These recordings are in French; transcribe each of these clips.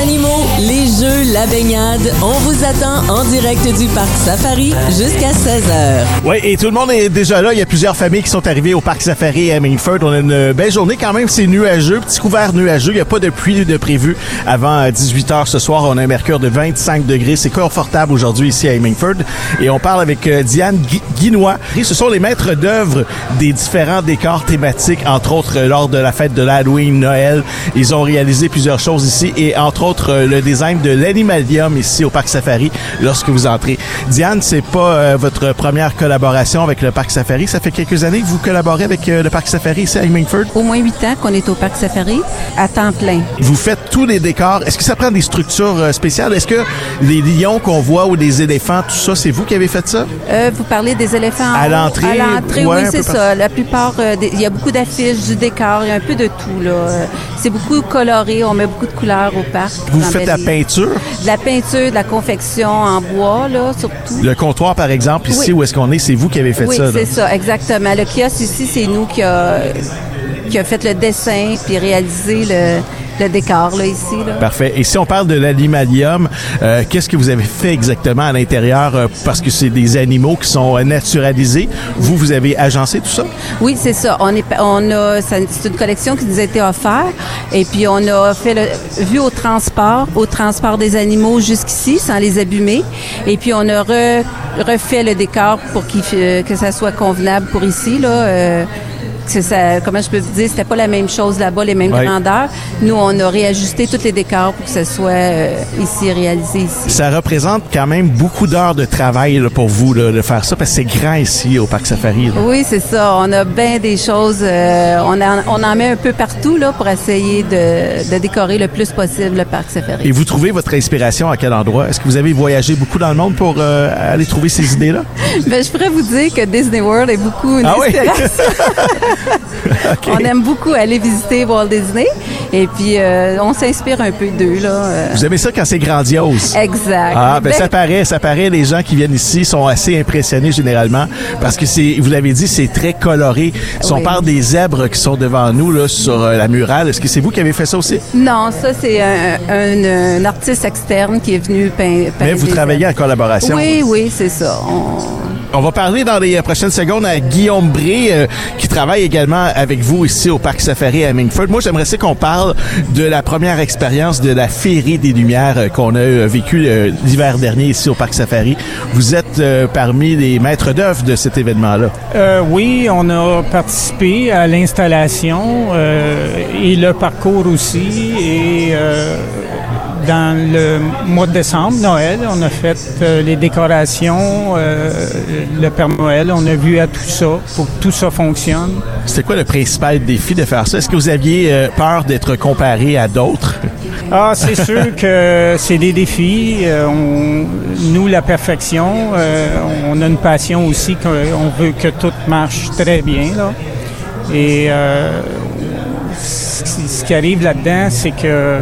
animaux, les jeux, la baignade, on vous attend en direct du Parc Safari jusqu'à 16h. Oui, et tout le monde est déjà là. Il y a plusieurs familles qui sont arrivées au Parc Safari à Mingford. On a une belle journée quand même. C'est nuageux, petit couvert nuageux. Il n'y a pas de pluie de prévu avant 18h ce soir. On a un mercure de 25 degrés. C'est confortable aujourd'hui ici à Hemingford. Et on parle avec euh, Diane Gui- Guinois. Ce sont les maîtres d'œuvre des différents décors thématiques, entre autres euh, lors de la fête de l'Halloween, Noël. Ils ont réalisé plusieurs choses ici et entre autres euh, le design de l'animalium ici au Parc Safari lorsque vous entrez. Diane, c'est pas euh, votre première collaboration avec le Parc Safari. Ça fait quelques années que vous collaborez avec euh, le Parc Safari ici à Hemingford? Au moins huit ans qu'on est au Parc Safari à temps plein. Vous faites tous les décors. Est-ce que ça prend des structures euh, spéciales? Est-ce que les lions qu'on voit ou les éléphants, tout ça, c'est vous qui avez fait ça? Euh, vous parlez des éléphants À l'entrée, À l'entrée, ouais, oui, c'est ça. La plupart, il y a beaucoup d'affiches, du décor, il y a un peu de tout. là. C'est beaucoup coloré, on met beaucoup de couleurs au parc. Vous faites la peinture? De la peinture, de la confection en bois, là, surtout. Le comptoir, par exemple, ici Oui. où est-ce qu'on est, c'est vous qui avez fait oui, ça. là. c'est ça, exactement. Le kiosque ici, c'est nous qui a, qui a fait le dessin puis réalisé le, le décor là, ici. Là. Parfait. Et si on parle de l'animalium, euh, qu'est-ce que vous avez fait exactement à l'intérieur? euh, parce que c'est des animaux qui sont euh, naturalisés? Vous, vous avez agencé tout ça? Oui, c'est ça. On est, on a, c'est une collection qui nous a été offerte, et puis on a fait le, vu au transport, au transport des animaux jusqu'ici, sans les abîmer, et puis on a re- refait le décor pour qu'il, f- que ça soit convenable pour ici là. Ça, comment je peux vous dire, c'était pas la même chose là-bas, les mêmes Ouais. grandeurs. Nous, on a réajusté tous les décors pour que ça soit euh, ici réalisé ici. Ça représente quand même beaucoup d'heures de travail là, pour vous là, de faire ça, parce que c'est grand ici au Parc Safari. là. Oui, c'est ça. On a bien des choses. euh, on, en, on en met un peu partout là pour essayer de, de décorer le plus possible le parc safari. Et vous trouvez votre inspiration à quel endroit? Est-ce que vous avez voyagé beaucoup dans le monde pour euh, aller trouver ces idées-là? Ben, je pourrais vous dire que Disney World est beaucoup une Ah oui? On aime beaucoup aller visiter Walt Disney et puis euh, on s'inspire un peu d'eux là. euh. Vous aimez ça quand c'est grandiose? Exact. Ah, ben, Ben, ça paraît, ça paraît. Les gens qui viennent ici sont assez impressionnés généralement parce que c'est, vous l'avez dit, c'est très coloré. Si on parle des zèbres qui sont devant nous là sur euh, la murale, est-ce que c'est vous qui avez fait ça aussi? Non, ça c'est un, un- un artiste externe qui est venu peindre. Mais vous travaillez en collaboration. Oui, oui, c'est ça. On- On va parler dans les prochaines secondes à Guillaume Bré, euh, qui travaille également avec vous ici au Parc Safari à Mingford. Moi, j'aimerais qu'on parle de la première expérience de la Féerie des Lumières euh, qu'on a euh, vécue l'hiver dernier ici au Parc Safari. Vous êtes parmi les maîtres d'œuvre de cet événement-là. Oui, on a participé à l'installation et le parcours aussi. Dans le mois de décembre, Noël, on a fait euh, les décorations, euh, le Père Noël. On a vu à tout ça pour que tout ça fonctionne. C'était quoi le principal défi de faire ça? Est-ce que vous aviez euh, peur d'être comparé à d'autres? Ah, c'est sûr que c'est des défis. On- nous, la perfection, on a une passion aussi qu'on veut que tout marche très bien. Là. Et ce qui arrive là-dedans, c'est que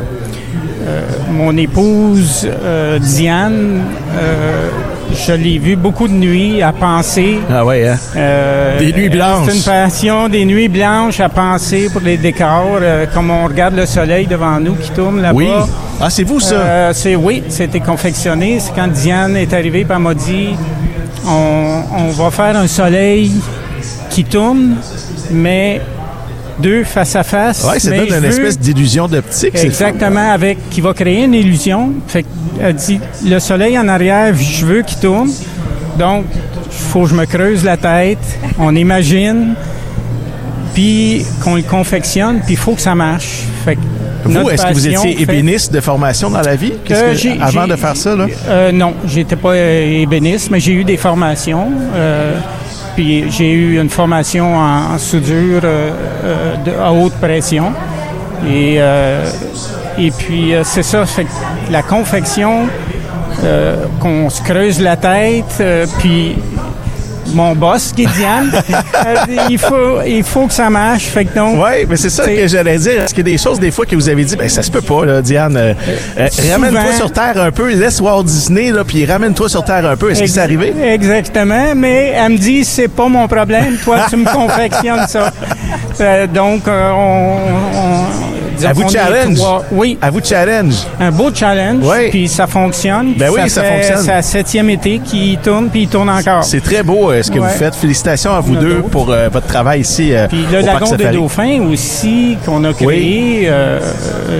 mon épouse, euh, Diane, euh, je l'ai vue beaucoup de nuits à penser. Ah ouais, hein? Euh, Des nuits blanches. C'est une passion, des nuits blanches à penser pour les décors. euh, comme on regarde le soleil devant nous qui tourne là-bas. Oui. Ah, c'est vous, ça? Euh, c'est oui, c'était confectionné. C'est quand Diane est arrivée, elle m'a dit, on, on va faire un soleil qui tourne, mais deux face à face. ouais, ça mais donne je une veux- espèce d'illusion d'optique. Exactement, avec qui va créer une illusion. Fait elle dit le soleil en arrière, je veux qu'il tourne. Donc, il faut que je me creuse la tête. On imagine, puis qu'on le confectionne, puis il faut que ça marche. Fait que Vous, est-ce que vous étiez ébéniste de formation dans la vie? Euh, que- j'ai- avant de faire ça, là? Euh, non, j'étais pas euh, ébéniste, mais j'ai eu des formations. euh, puis j'ai eu une formation en, soudure euh, euh, à haute pression. Et, euh, et puis c'est ça, la confection, qu'on se creuse la tête, puis mon boss, qui est Diane, il, faut, il faut que ça marche. Fait que donc, Oui, mais c'est ça que j'allais dire. Est-ce qu'il y a des choses, des fois, que vous avez dit, ben ça se peut pas, là, Diane. euh, euh, ramène-toi sur Terre un peu, laisse Walt Disney, là, puis ramène-toi sur Terre un peu. Est-ce que c'est arrivé? Exactement, mais elle me dit c'est pas mon problème, toi tu me confectionnes ça. Euh, donc on, on- disons À vous challenge. Oui, À vous challenge. un beau challenge. Oui. Puis ça fonctionne. Ben oui, ça fonctionne. C'est la septième été qui tourne, puis il tourne encore. C'est très beau euh, ce que Ouais. vous faites. Félicitations à vous deux d'autres. pour euh, votre travail ici euh, Puis le au lagon des dauphins aussi, qu'on a créé, euh,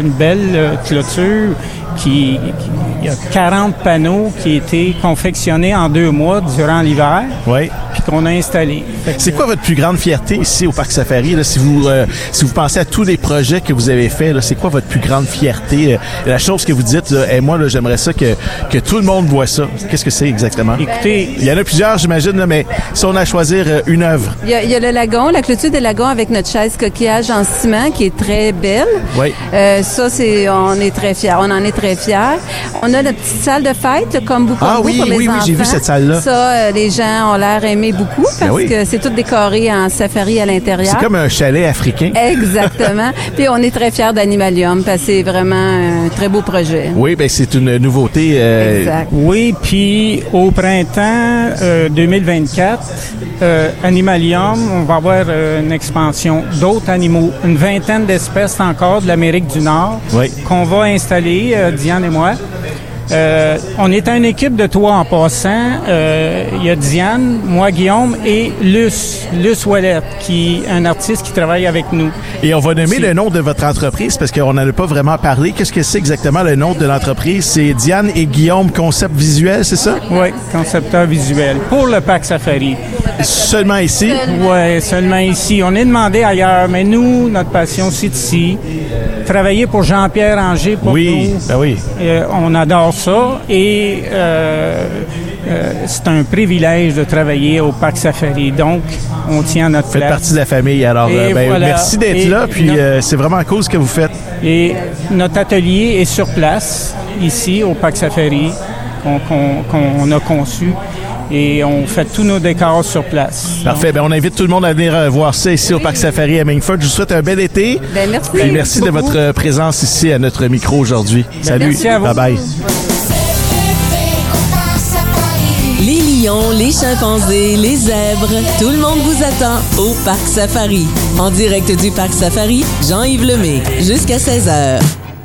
une belle clôture qui, qui- il y a 40 panneaux qui étaient confectionnés en deux mois durant l'hiver, Oui. puis qu'on a installés. Fait que- C'est quoi votre plus grande fierté ici au Parc Safari? Là, si, vous, euh, si vous pensez à tous les projets que vous avez faits, là, c'est quoi votre plus grande fierté? Euh, la chose que vous dites, là, et moi, là, j'aimerais ça que, que tout le monde voit ça. Qu'est-ce que c'est exactement? Écoutez, Il y en a plusieurs, j'imagine, mais si on a à choisir euh, une œuvre. Il y, a, il y a le lagon, la clôture des lagons avec notre chaise coquillage en ciment qui est très belle. Oui. Euh, ça, c'est, on est très fiers. On en est très fiers. On a notre petite salle de fête, le Combo Ah oui, pour les oui, oui, enfants. j'ai vu cette salle-là. Ça, euh, les gens ont l'air aimé beaucoup parce Ben oui. que c'est tout décoré en safari à l'intérieur. C'est comme un chalet africain. Exactement. Puis on est très fiers d'Animalium parce que c'est vraiment un très beau projet. Oui, ben c'est une nouveauté. euh, Exact. oui, puis au printemps euh, 2024, euh, Animalium, on va avoir une expansion d'autres animaux, une vingtaine d'espèces encore de l'Amérique du Nord Oui. qu'on va installer, euh, Diane et moi. Euh, on est une équipe de trois en passant. Euh, Il y a Diane, moi Guillaume et Luce, Luce Ouellette, qui est un artiste qui travaille avec nous. Et on va nommer Si. le nom de votre entreprise parce qu'on n'en a pas vraiment parlé. Qu'est-ce que c'est exactement le nom de l'entreprise? C'est Diane et Guillaume Concept Visuel, c'est ça? Oui, concepteur visuel pour le Parc Safari. Seulement ici? Oui, seulement ici. On est demandé ailleurs, mais nous, notre passion, c'est ici. Travailler pour Jean-Pierre Anger, pour Oui, nous, ben oui. euh, on adore ça et euh, euh, c'est un privilège de travailler au Parc Safari. Donc, on tient à notre Vous faites place. partie de la famille. Alors, euh, ben, voilà. merci d'être Et là. Puis euh, c'est vraiment cool ce que vous faites. Et notre atelier est sur place, ici, au Parc Safari, qu'on qu'on- qu'on a conçu. Et on fait tous nos décors sur place. Parfait. Ben, on invite tout le monde à venir voir ça ici au Parc Safari à Mingford. Je vous souhaite un bel été. Ben, merci. Puis merci de votre présence ici à notre micro aujourd'hui. Salut. merci à vous. Bye bye. Les chimpanzés, les zèbres, tout le monde vous attend au Parc Safari. En direct du Parc Safari, Jean-Yves Lemay, jusqu'à 16h.